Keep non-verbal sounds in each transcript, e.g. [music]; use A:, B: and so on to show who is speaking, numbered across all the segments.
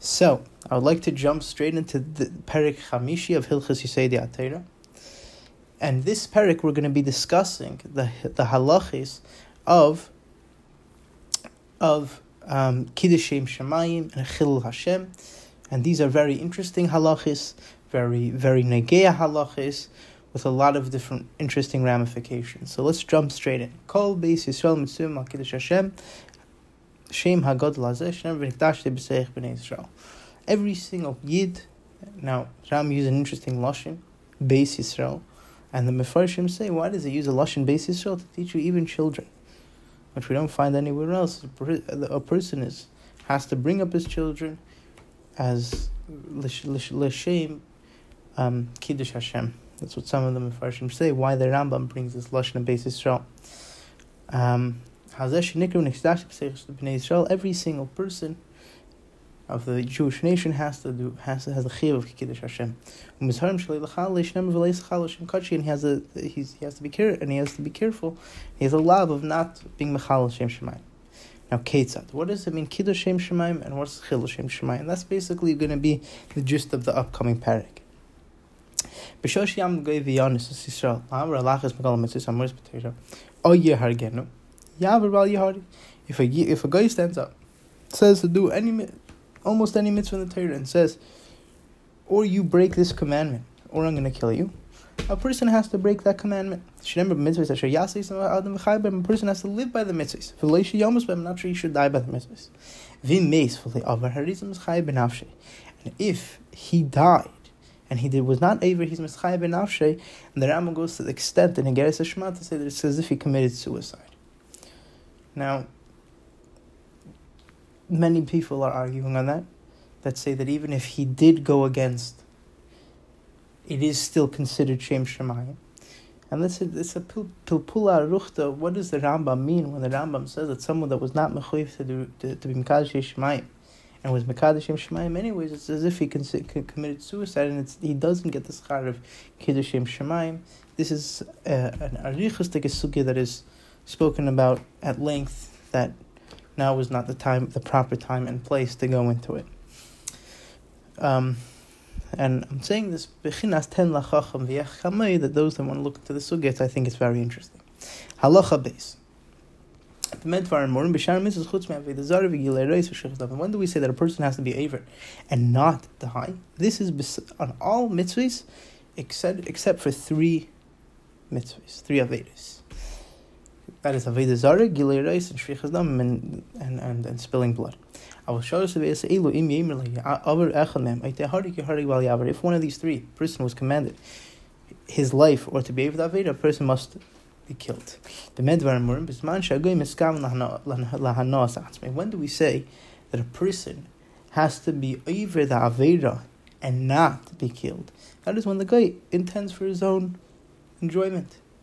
A: So, I would like to jump straight into the Perik Chamishi of Hilchas Yisei Atera. And this Perik, we're going to be discussing the, the halachis of, of um, Kiddushem Shemayim and Chilul Hashem. And these are very interesting halachis, very, very negea halachis, with a lot of different interesting ramifications. So let's jump straight in. Kol Beis Yisrael Mitzvah Al Kiddush Hashem Shem Hagod Lazeh Shem B'Seich B'nei. Every single Yid, now Ram use an interesting lashon, Beis Yisrael, and the Mefarshim say, why does it use a lashon Beis Yisrael to teach you even children, which we don't find anywhere else. A person is has to bring up his children as l'shem um, kiddush Hashem. That's what some of the Mefarshim say. Why the Rambam brings this lashon of Beis Yisrael. Um, every single person of the Jewish nation has to do has has a chiv of kiddush Hashem. And he has a he's, he has to be care and he has to be careful. He has a love of not being mechal Shem Shemayim. Now, Ketzat, what does it mean kiddush Shem Shemayim and what's chil Shem Shemayim? That's basically going to be the gist of the upcoming parak. B'shosh yam goy v'yanis Yisrael. Amar alachas megalam mitzvah amoris b'teira. O yehargenu. Yavar bal yehari. If a if a guy stands up, says to do any almost any mitzvah in the Torah and says, or you break this commandment, or I'm to kill you. A person has to break that commandment. Remember mitzvahs. A person has to live by the mitzvahs. I'm not sure he should die by the mitzvahs. And if he died and he did, was not over his mischai ben and the Rambam goes to the extent in Igeres HaShmad to say that it's as if he committed suicide. Now, many people are arguing on that, that say that even if he did go against, it is still considered Shem Shemayim. And this is it's a pilpula ruchta. What does the Rambam mean when the Rambam says that someone that was not mechuyev to, to, to be mekadosh Shemayim and was mekadosh Shemayim anyways, it's as if he con- committed suicide and he doesn't get the schar of kiddush Shemayim. This is uh, an arichas sugya that is spoken about at length that now was not the time, the proper time and place to go into it. Um, and I'm saying this bechinas ten lachacham v'yechamei that those that want to look into the sugyas, I think it's very interesting. Halacha base. When do we say that a person has to be aver and not die? This is on all mitzvahs except except for three mitzvahs, three avedas that is Aveda Zara, Gilei Reis, and Shvichas Dam, and, and, and, spilling blood. I will show Elu im Avar. If one of these three person was commanded his life or to be to Aveda, a person must be killed. When do we say that a person has to be over the Aveda and not be killed? That is when the guy intends for his own enjoyment.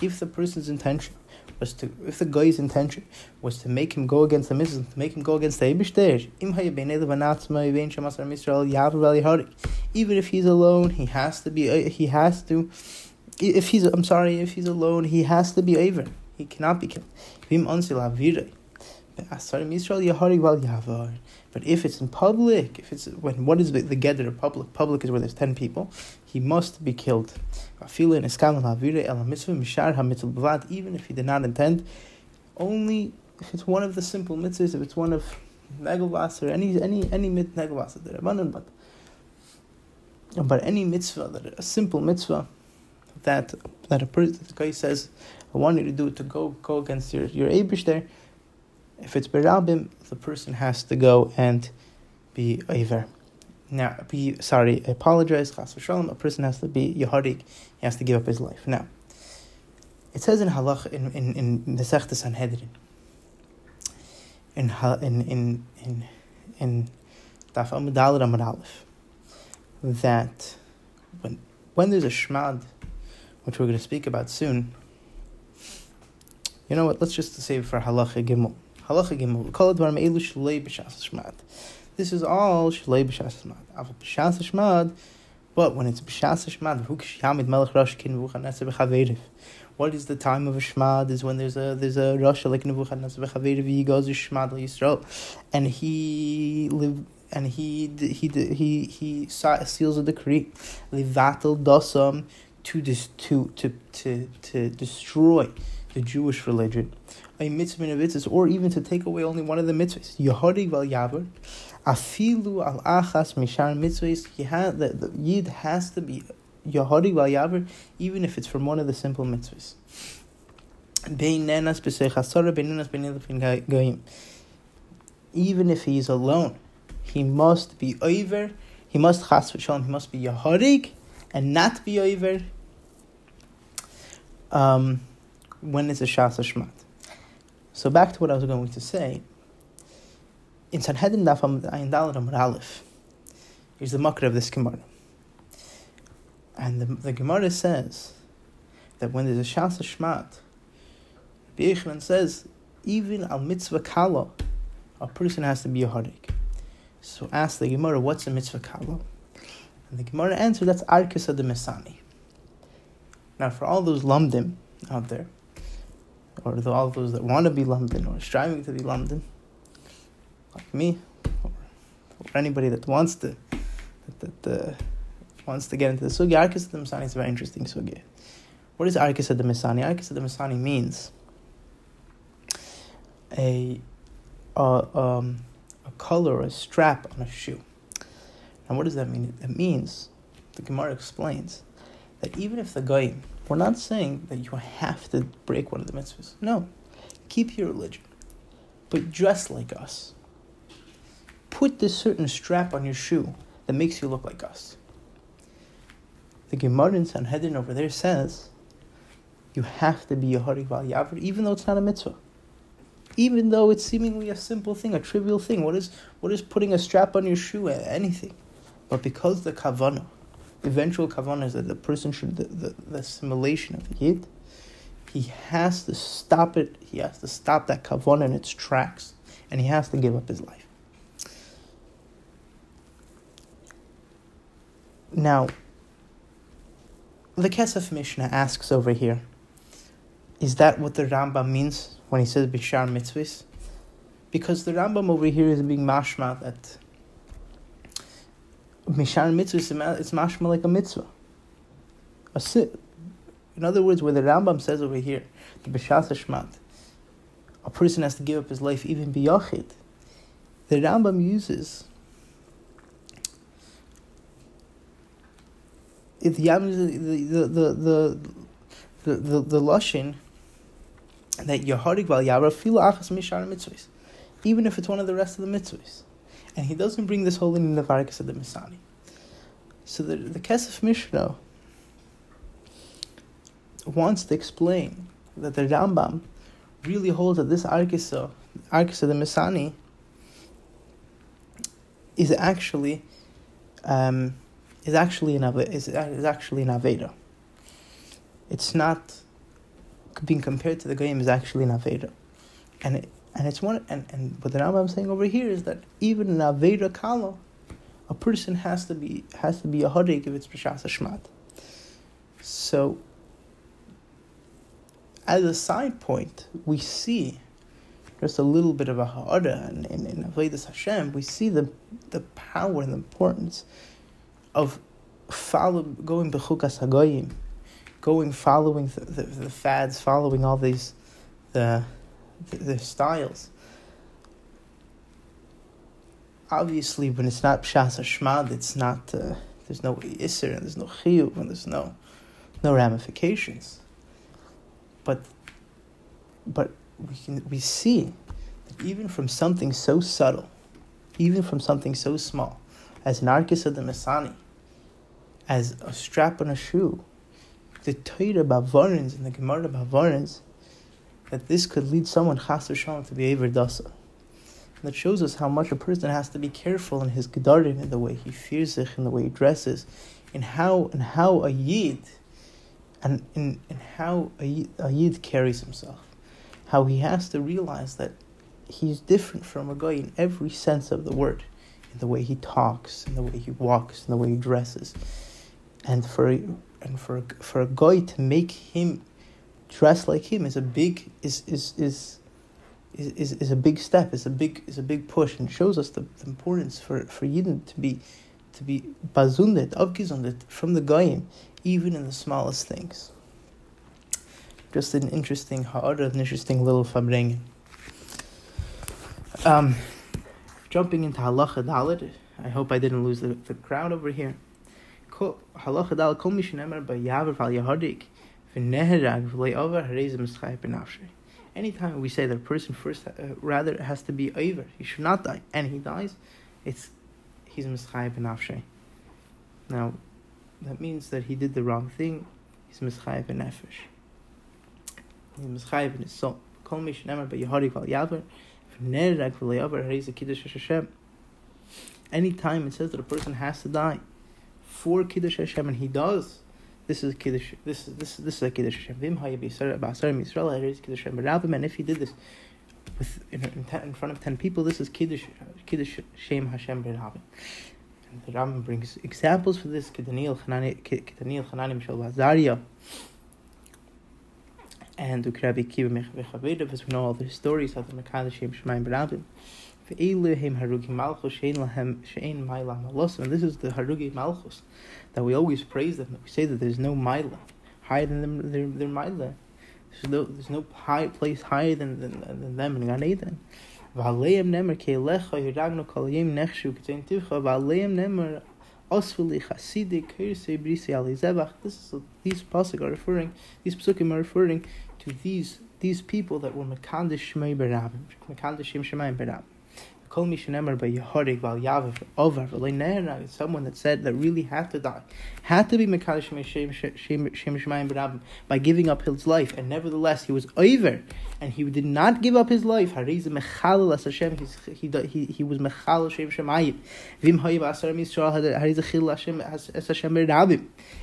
A: If the person's intention was to, if the guy's intention was to make him go against the mitzvah, to make him go against the Eibushter, even if he's alone, he has to be, uh, he has to, if he's, I'm sorry, if he's alone, he has to be over. He cannot be killed. But if it's in public, if it's when what is the, the gather public? Public is where there's ten people. He must be killed. Even if he did not intend, only if it's one of the simple mitzvahs, if it's one of Negelvas or any any any mit Negelvas but but any mitzvah that a simple mitzvah that that a person the guy says, I want you to do it to go go against your your Eibishter if it's berabim, the person has to go and be over. Now, be sorry, I apologize. Chas v'shalom, a person has to be yahadik. He has to give up his life. Now, it says in halach in in in the Sechta Sanhedrin. In in in in in Daf Amud Aleph that when when there's a shmad, which we're going to speak about soon. You know what? Let's just save for halacha gimel. Halacha Gimel. Kol advarim elu shlei b'shas shmad. This is all shlei b'shas shmad. Aval b'shas shmad, but when it's b'shas shmad, hu k'shamid melech rosh kin v'chanetze b'chaveriv. What is the time of a shmad? Is when there's a there's a rosh like Nebuchadnezzar b'chaveriv. He goes to shmad Yisrael, and he live and he he he he seals a decree, livatel dosam, to dis, to to to to destroy the Jewish religion, a mitzvah mitzvahs, or even to take away only one of the mitzvahs. Yehodig val yaver, afilu al achas mishar mitzvahs. He the, the yid has to be yehodig val yaver, even if it's from one of the simple mitzvahs. Even if he's alone, he must be over. He must chas v'shalom. He must be yehodig and not be over. Um, when it's a Shas Shmat. So back to what I was going to say. In Sanhedrin Dafam Ayin Dalad Amar Aleph, here's the makar of this Gemara. And the, the Gemara says that when there's a Shas Shmat, Beichman says, even al mitzvah kala, a person has to be a harik. So ask the Gemara, what's a mitzvah kala? And the Gemara answered, that's arkis of the Mesani. Now, for all those lumdim out there, or all those that want to be London or striving to be London, like me, or, or anybody that wants to, that, that uh, wants to get into the sugi. Arkis the Masani is a very interesting sugi. What is Arkis the Masani? Arkis the Masani means a, a, um, a color, a strap on a shoe. And what does that mean? It means, the Gemara explains, that even if the guy we're not saying that you have to break one of the mitzvahs. No. Keep your religion. But dress like us. Put this certain strap on your shoe that makes you look like us. The Gemara in Sanhedrin over there says you have to be a Harik Val Yavar, even though it's not a mitzvah. Even though it's seemingly a simple thing, a trivial thing. What is what is putting a strap on your shoe? Anything. But because the kavanah eventual kavanah is that the person should the, the, the assimilation of the yid. He has to stop it. He has to stop that kavanah in its tracks, and he has to give up his life. Now, the Kesef Mishnah asks over here, is that what the Rambam means when he says Bishar mitzvahs? Because the Rambam over here is being mashma that Mishar mitzvah, it's mashma like a mitzvah. A sit. In other words, where the Rambam says over here, the Bishas Shmat, a person has to give up his life even biyachid. The Rambam uses the the the the the the, the, the lushin that Yaharik val Yara fila achas mishar mitzvahs, even if it's one of the rest of the mitzvahs and he doesn't bring this whole in the Vargas of the Misani. So the, the Kesef Mishnah wants to explain that the Rambam really holds that this Arkisa, Arkisa the Misani, is actually um, is actually an is, is actually an Aveda. It's not being compared to the game is actually an Aveda. And and it's one and, and what the Rambam saying over here is that even in Aveda Kala, a person has to be has to be a hadik if it's B'shas Shmat. So as a side point, we see just a little bit of a ha'ara in, in, in Avodas Hashem, we see the the power and the importance of follow going bechukas hagoyim, going following the, the, the fads, following all these the their styles. Obviously, when it's not Pshas Shmad, it's not, uh, there's no Isser and there's no Chiyuv and there's no, no ramifications. But, but we, can, we see that even from something so subtle, even from something so small, as an Arkis of the Masani, as a strap on a shoe, the Torah Bavarins and the Gemara Bavarins that this could lead someone chas shalom to be aver dasa. That shows us how much a person has to be careful in his gedarim, in the way he fears sich, in the way he dresses, in how and how a yid, and in, in how a yid, a yid carries himself, how he has to realize that he's different from a guy in every sense of the word, in the way he talks, in the way he walks, in the way he dresses, and for and for for a guy to make him dress like him is a big is is is. Is, is, a big step, is a big is a big push, and shows us the, the importance for for Yidden to be to be bazundet, abgezundet from the goyim, even in the smallest things. Just an interesting ha'ara, an interesting little farbrengen. Um, jumping into halacha dalit, I hope I didn't lose the, the crowd over here. Halacha dalit kol mishenemer bayaver val yahadik Anytime we say that a person first uh, rather has to be over, he should not die, and he dies, it's he's mischayim benafshay. Now, that means that he did the wrong thing. He's mischayim benefesh. He's mischayim in his soul. Kol mishenemer bayahadik val yaver Anytime it says that a person has to die for Kiddush Hashem, and he does, this is Kiddush. This is this this is a Kiddush Hashem. Vim Kiddush Hashem. And if he did this with in, in, front of ten people, this is Kiddush Kiddush Shem Hashem B'Ravim. And the Rambam brings examples for this. Kedaniel Chanani Chanani Mishal Bazaria and to Rabbi Kiva Mechaveda, as we know all the stories of the Mekadashim Shemaim Barabim. And this is the harugi malchus that we always praise them. We say that there's no maila higher than them, their their. There's no there's no high place higher than than, than them in Gan Eden. V'aleim nemer yiragnu kol nechshu k'tein tivcha v'aleim nemer Osvili Chasidik Kirse Brisi Ali Zebach. This is these pasuk are referring. These pasukim are referring to these these people that were Mekandish Berabim, Mekandish Shem Shemayim Berabim. By someone that said that really had to die, had to be Mekadosh Shem Shemayim Berabim by giving up his life, and nevertheless he was over, and he did not give up his life. Hariz Hashem, he he he was Mechalel Shem Shemayim. Vim Hayiv Asar Chil Hashem As Hashem.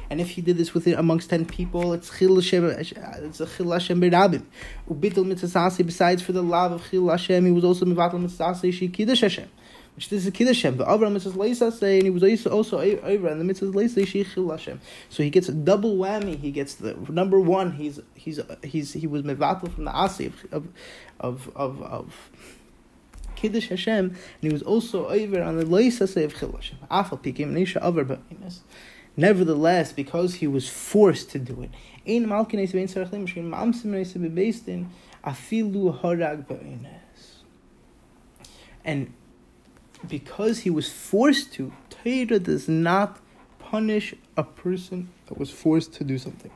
A: And if he did this within amongst ten people, it's Chil Hashem, it's a Chil Hashem Berabim. Ubitul Mitzasasi. Besides for the love of Chil Hashem, he was also Mivatal Mitzasasi Kiddush Hashem. Which this is Kiddush Hashem. But Avram Mitzvah Leisa say, and he was also over, and the Mitzvah Leisa She Chil Hashem. So he gets a double whammy. He gets the number one. He's he's he's he was Mivatal from the Asi of of of. of Kiddush Hashem, and he was also over on the Leisa say of Chil Hashem. Afal Pikim Nisha Over Ba'inus. Nevertheless, because he was forced to do it, and because he was forced to, Torah does not punish a person that was forced to do something.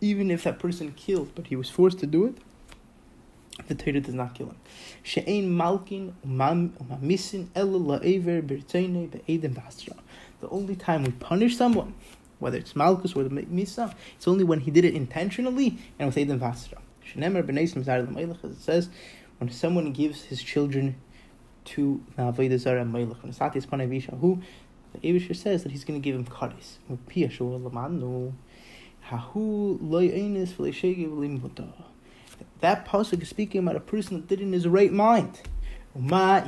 A: Even if that person killed, but he was forced to do it, the Torah does not kill him. She'ein malkin umamisin the only time we punish someone, whether it's Malchus or the Misa, it's only when he did it intentionally and with Vasra. Shenemer b'nei it says, when someone gives his children to Avodah Zarah Melech, when Satis Panavisha, who the Abishur says that he's going to give him kares. That pasuk is speaking about a person that did in his right mind. And what,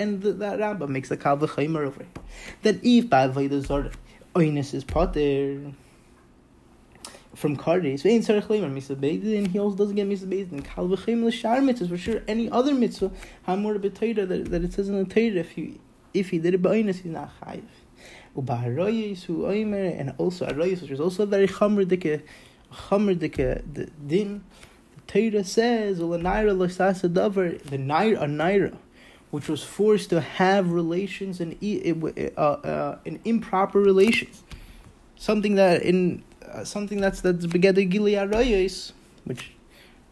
A: and the, that Rabbah makes the kal v'chaymer over it. That if ba'avodah zor oinis is potter from kodes, ve'in tzarech leimer misa beidin, he also doesn't get misa beidin. Kal v'chaymer l'shar for sure any other mitzvah, ha'mur b'teira, that, that it says in the Torah, if he, if he did it be'oinis, he's not chayv. Ubaharoyis hu oimer, and also aroyis, which is also very chamer dike, chamer dike din, Torah says, the naira the naira, a naira, which was forced to have relations and uh, uh, in improper relations, something that in uh, something that's that's begeder gili which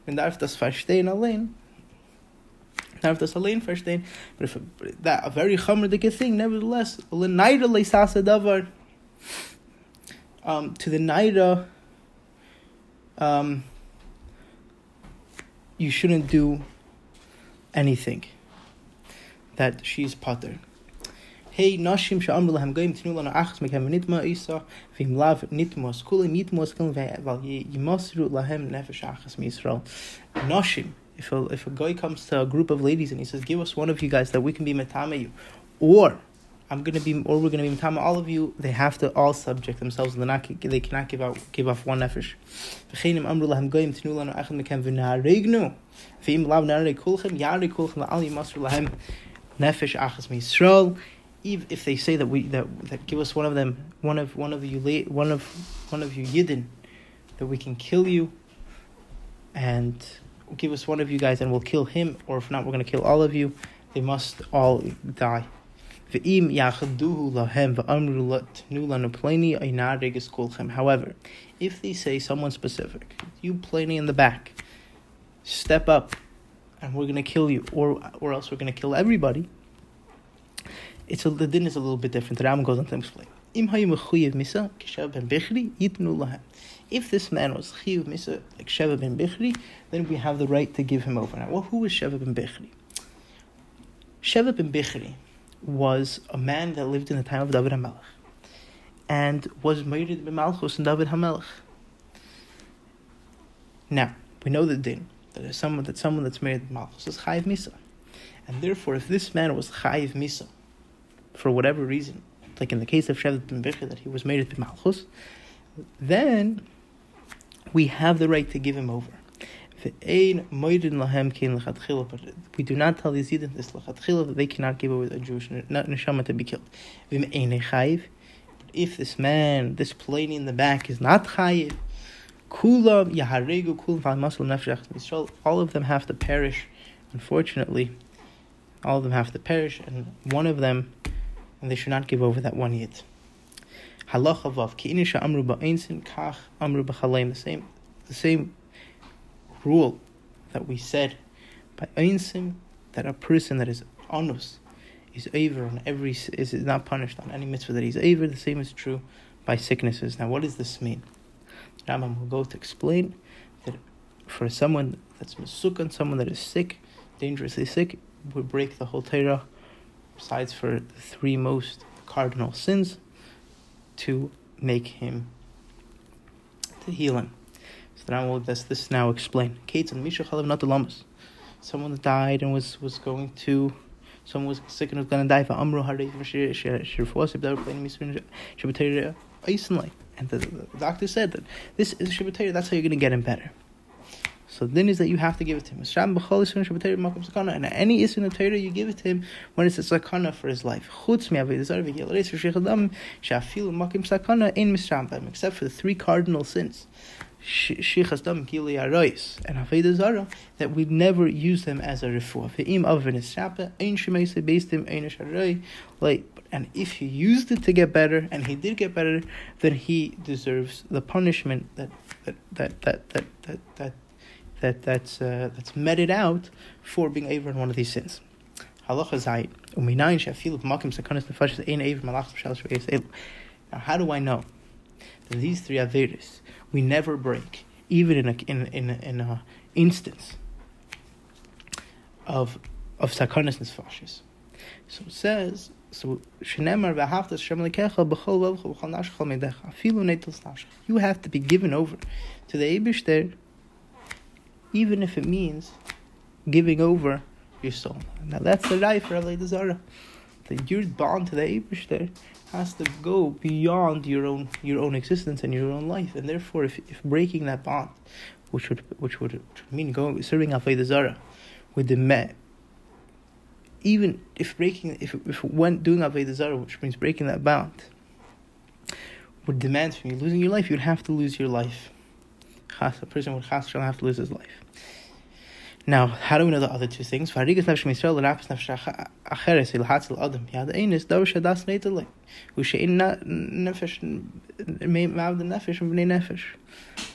A: in darf das verstehen allein. Darf das allein verstehen, but if that a very chamerdike thing, nevertheless, the naira leisasa davar. Um, to the naira. Um, you shouldn't do anything that she's potter. Hey, nashim she'amru lahem goyim tinu lanu achas mekem nitma isa v'im lav nitmos kulim nitmos kulim ve'val yimasru lahem nefesh achas mi'Yisrael. Nashim, if a, if a guy comes to a group of ladies and he says, give us one of you guys that we can be metame you, or I'm gonna be, or we're gonna be metame all of you, they have to all subject themselves. They're they cannot give out, give off one nefesh. Nefesh achas if they say that we that, that give us one of them one of one of you one of one of you yidden that we can kill you and give us one of you guys and we'll kill him or if not we're going to kill all of you. They must all die. However, if they say someone specific, you plainly in the back, step up, and we're gonna kill you, or or else we're gonna kill everybody it's a, the din is a little bit different. The Ram goes on to explain. If this man was chiyuv misa like Sheva ben Bichri, then we have the right to give him over. Now, well, who is Sheva ben Bichri? Sheva ben Bichri was a man that lived in the time of David HaMelech and was married by Malchus and David HaMelech. Now, we know the din that someone that someone that's married to Malchus is chayiv misa, and therefore, if this man was chayiv misa for whatever reason, like in the case of Shevet ben Bichri, that he was made to Malchus, then we have the right to give him over. But we do not tell these Yidden this lechatchila that they cannot give over a Jewish neshama to be killed. If this man, this plane in the back, is not chayiv, kulam yaharegu kulam all of them have to perish. Unfortunately, all of them have to perish, and one of them and they should not give over that one yid. Halacha vav ki'inisha amru ba'einsin kach amru b'chaleim. The same, the same rule that we said by einsim that a person that is onus is over on every is not punished on any mitzvah that he's over. The same is true by sicknesses. Now, what does this mean? Rambam will go to explain that for someone that's masukan, someone that is sick, dangerously sick, would break the whole Torah besides for the three most cardinal sins, to make him, to heal him. So now we'll this, this now explain. And. Someone died and was, was going to someone was sick and was to die for. And the, the, doctor said that this is Shabbatayra, that's how you're to get him better. So then is that you have to give it to him. And any isun of Torah you give it to him when it's a sakana for his life. Except for the three cardinal sins. And that we never use them as a refuah. And if he used it to get better and he did get better, then he deserves the punishment that that that that that that, that that that's uh, that's meted out for being over in one of these sins. Halacha zayit uminayin shafil b'makim sakanas nefashis ein aver malachs b'shalosh v'eis Now, how do I know that these three averis we never break, even in a in in in a instance of of sakanas nefashis? So it says. So shenemar v'haftas shem lekecha b'chol v'chol nashchol medecha afilu netos nashch. You have to be given over to the Eibushter even if it means giving over your soul. Now that's the life Avodah Zarah. That your bond to the Eibushter has to go beyond your own your own existence and your own life, and therefore, if, if breaking that bond, which would which would mean going serving Avodah Zarah with the met, even if breaking if if when doing Avodah Zarah, which means breaking that bond, would demand from you losing your life, you'd have to lose your life a person would have to lose his life. Now, how do we know the other two things?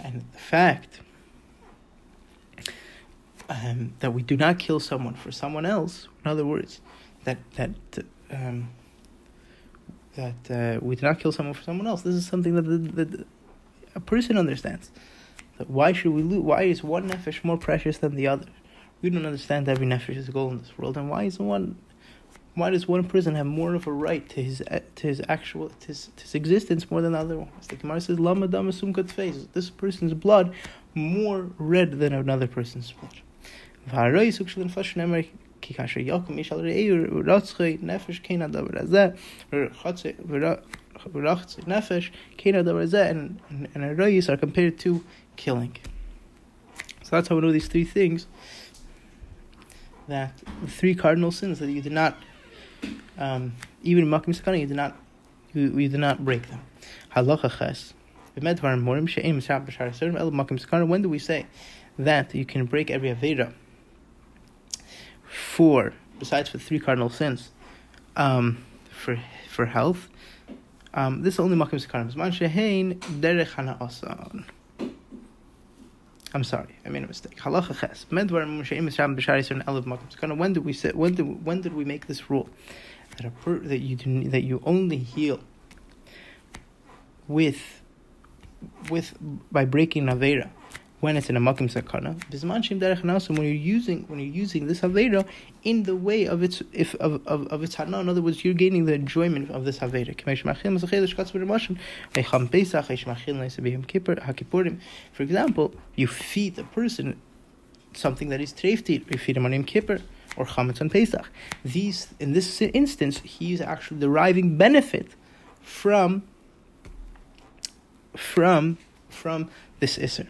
A: And the fact um, that we do not kill someone for someone else, in other words, that that um, that uh, we do not kill someone for someone else. This is something that the, a person understands. Why should we lose? Why is one nefesh more precious than the other? We don't understand every nefesh is gold in this world, and why is one Why does one person have more of a right to his to his actual to his, to his existence more than the other one? The Gemara says, "Lama damasum face." This person's blood more red than another person's blood. כי כאשר יקום איש על רעי ורצחי נפש כן הדבר הזה, ורחצי nefesh, כן הדבר הזה, and, and, and arayis are compared to killing. So that's how we know these three things, that the three cardinal sins that you did not, um, even Makim Sakana, you did not, you, you did not break them. Halacha ches. When do we say that you can break every Aveda for, besides for three cardinal sins, um, for for health. Um, this is only makim sekarim. Man shehein derech asan. I'm sorry, I made a mistake. Halacha ches. When did we say? When did when did we make this rule that a per, that you do, that you only heal with with by breaking avera when it's in a makim sakana. When you're using when you're using this havera in the way of its if of of, of its hana, in other words, you're gaining the enjoyment of this havera. For example, you feed a person something that is treifti. You feed him on Yom Kippur or chametz on Pesach. These in this instance, he is actually deriving benefit from from from this iser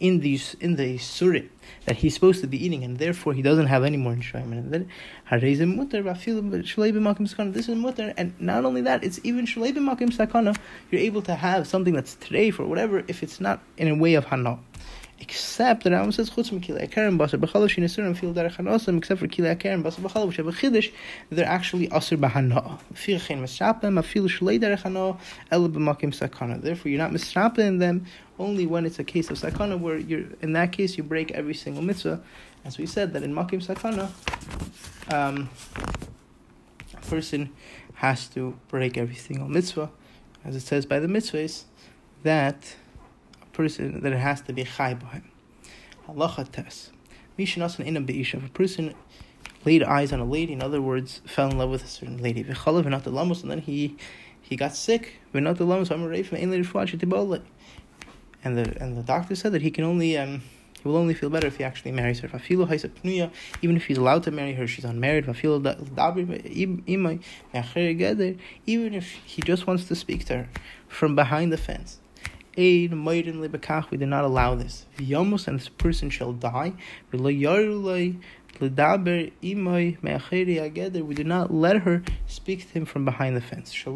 A: in these in the surah that he's supposed to be eating, and therefore he doesn't have any more enjoyment. And then this is mutter, and not only that, it's even sakana. You're able to have something that's treif or whatever if it's not in a way of hana. Except that Rambam says chutz mikilei akarim basar b'chalav shinisurim fil derech hanosim except for kilei akarim basar b'chalav which have a chiddush they're actually asur b'hana. Fi'chein misrapim afil shlei derech hana el b'makim sakana. Therefore, you're not misrapim them only when it's a case of sakana where you're in that case you break every single mitzvah. As we said that in makim sakana, um, a person has to break every single mitzvah, as it says by the mitzvahs that person that it has to be chai b'hem. Halacha tes. Mishanasan inam be'isha. If a person laid eyes on a lady, in other words, fell in love with a certain lady, v'chalav v'nat lamos, and then he he got sick, v'nat lamos, I'm a reif, and the and the doctor said that he can only um he will only feel better if he actually marries her. Even if he's allowed to marry her, she's unmarried. Even if he just wants to speak to her from behind the fence. We do not allow this. Yomos and this person shall die. We do not let her speak to him from behind the fence. That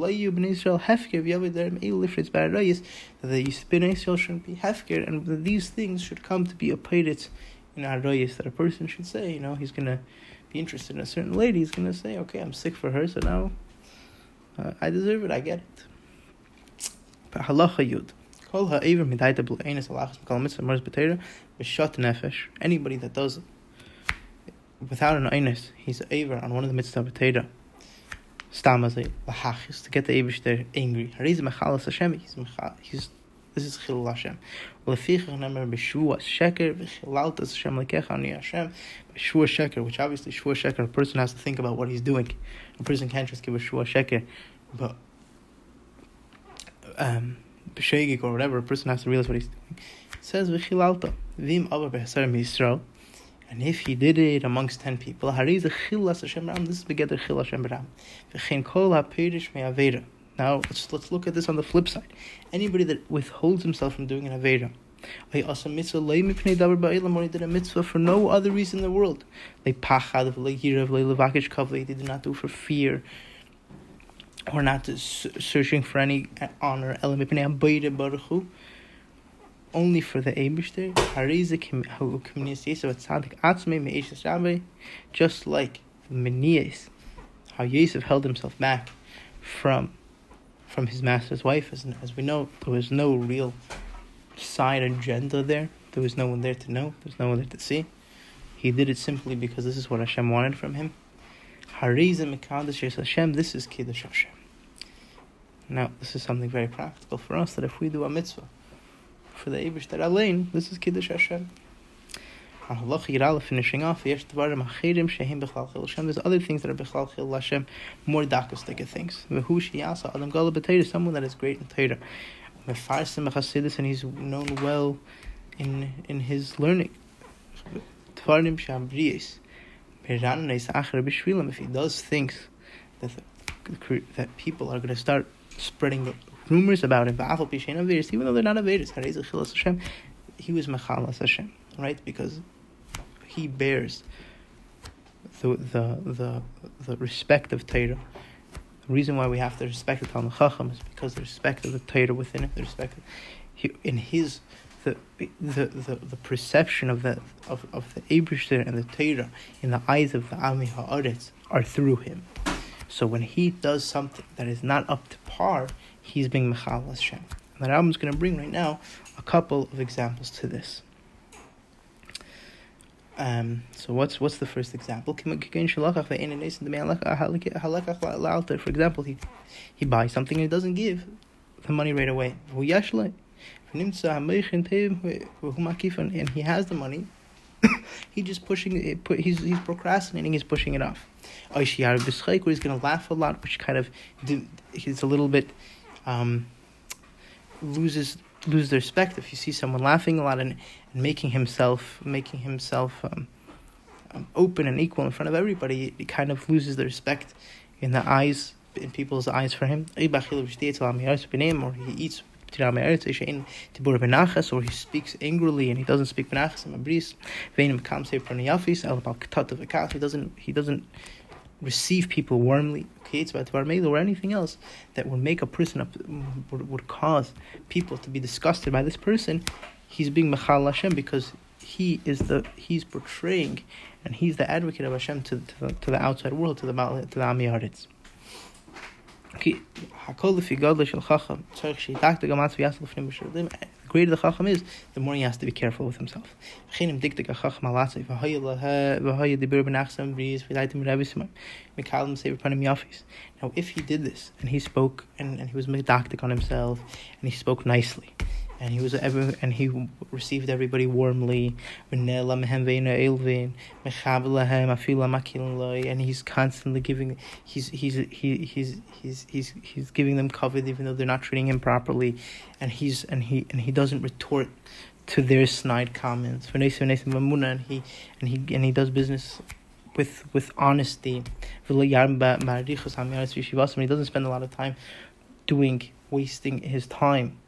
A: the ben Israel shouldn't be hefker, and that these things should come to be a payrit in arayis that a person should say. You know, he's gonna be interested in a certain lady. He's gonna say, "Okay, I'm sick for her, so now uh, I deserve it. I get it." Halacha yud. Anybody that does it without an einus, he's aver on one of the mitzvah of Torah. Stamazay, lahachis, to get the Eivish angry. Hariz mechalas Hashem, he's he's this is Chilul Hashem. Lefichach nemer b'shua sheker Hashem lekecha ani Hashem. Shua sheker, which obviously shua sheker, a person has to think about what he's doing. A person can't just give a shua sheker, but um, b'shegik or whatever, a person has to realize what he's doing. It says v'chilalta v'im aber b'hesarim Yisrael. And if he did it amongst ten people, hariz chilas Hashem Ram. This is begeder chil Hashem Ram. V'chein kol ha'perish me'avera. Now let's let's look at this on the flip side. Anybody that withholds himself from doing an avera. Or he did a mitzvah for no other reason in the world. They did not do for fear or not searching for any honor. Only for the Eibishter. Just like Menias, how Yosef held himself back from from his master's wife. As, as we know, there was no real side agenda there. There was no one there to know. There was no one there to see. He did it simply because this is what Hashem wanted from him. Harizim Mekadosh Hashem, this is Kiddush Hashem. Now, this is something very practical for us that if we do a mitzvah for the Abish that Alain, this is Kiddush Hashem. Finishing off, there's other things that are Bechlal Chil Hashem, more dakastika things. Someone that is great in Torah. and he's known well in in his learning. If he does things that that people are going to start spreading rumors about him, even though they're not Avedis, he was Mechalas Hashem, right? Because he bears the the the, the respect of Torah. The reason why we have to respect the Talmud Chacham is because the respect of the Torah within it, the respect in his the the the, the perception of the of, of the Eibishter and the Torah in the eyes of the Ami Haaretz are through him. So when he does something that is not up to par, he's being Mechal Hashem. And the Rambam is going to bring right now a couple of examples to this. Um, so what's what's the first example? For example, he he buys something and he doesn't give the money right away. And he has the money. [coughs] he just pushing it. He's he's procrastinating. He's pushing it off. Or he's going to laugh a lot, which kind of he's a little bit um, loses lose the respect if you see someone laughing a lot and, and making himself making himself um, um, open and equal in front of everybody. He kind of loses the respect in the eyes in people's eyes for him. Or he eats or he speaks angrily and he doesn't speak benachas and mabris. He comes here for an yafis, he doesn't he doesn't receive people warmly or anything else that would make a person up, would, would cause people to be disgusted by this person. He's being mechal Hashem because he is the he's portraying and he's the advocate of Hashem to, to, the, to the outside world to the to the Amiyaritz. The greater the chacham is, the more he has to be careful with himself. Now, if he did this and he spoke and, and he was medactic on himself and he spoke nicely, and he was ever and he received everybody warmly. And he's constantly giving he's he's he, he's he's he's he's giving them cover even though they're not treating him properly. And he's and he and he doesn't retort to their snide comments. And he and he and he does business with with honesty. He doesn't spend a lot of time doing wasting his time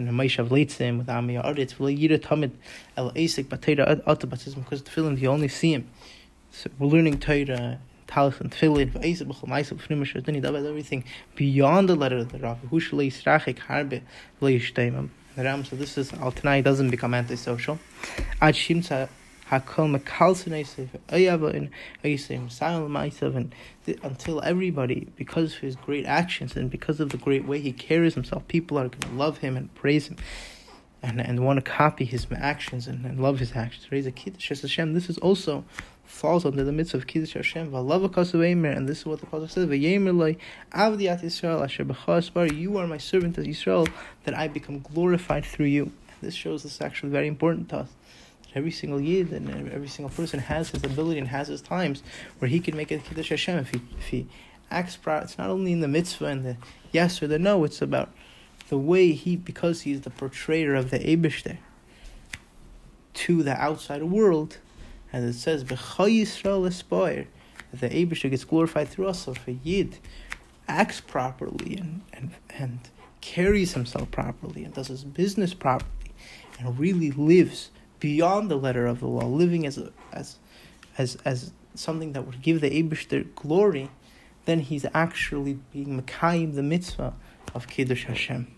A: and Hamayishav Leitzim with Amiya Aritz, Yira Tamid El Asik Batera Atabatism, because tefillin you only see him. So we're learning Torah, Talis and Tefillin, V'Asik B'chol Ma'asik B'Fnimisher, then he does everything beyond the letter of the Rav, Hushalei Strachik Harbe V'Leishtaimim. The Ram, so this is, Al doesn't become antisocial. Ad Shimtza and until everybody, because of his great actions and because of the great way he carries himself, people are going to love him and praise him. And, and want to copy his actions and, and love his actions. Raise a kiddush Hashem. This is also falls under the midst of kiddush Hashem. And this is what the pasuk says: "V'yemer avdiat Yisrael asher b'chas You are my servant as Yisrael, that I become glorified through you." This shows this is actually very important to us every single yid and every single person has his ability and has his times where he can make a kiddush Hashem if he if he acts proud. It's not only in the mitzvah and the yes or the no. It's about the way he because he's the portrayer of the Eibushter to the outside world, as it says, "B'chay Yisrael aspire." The Eibushter gets glorified through us. So if a yid acts properly and and and carries himself properly and does his business properly and really lives beyond the letter of the law, living as a, as as as something that would give the Eibushter glory, then he's actually being Mekayim the mitzvah of Kiddush Hashem.